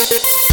Música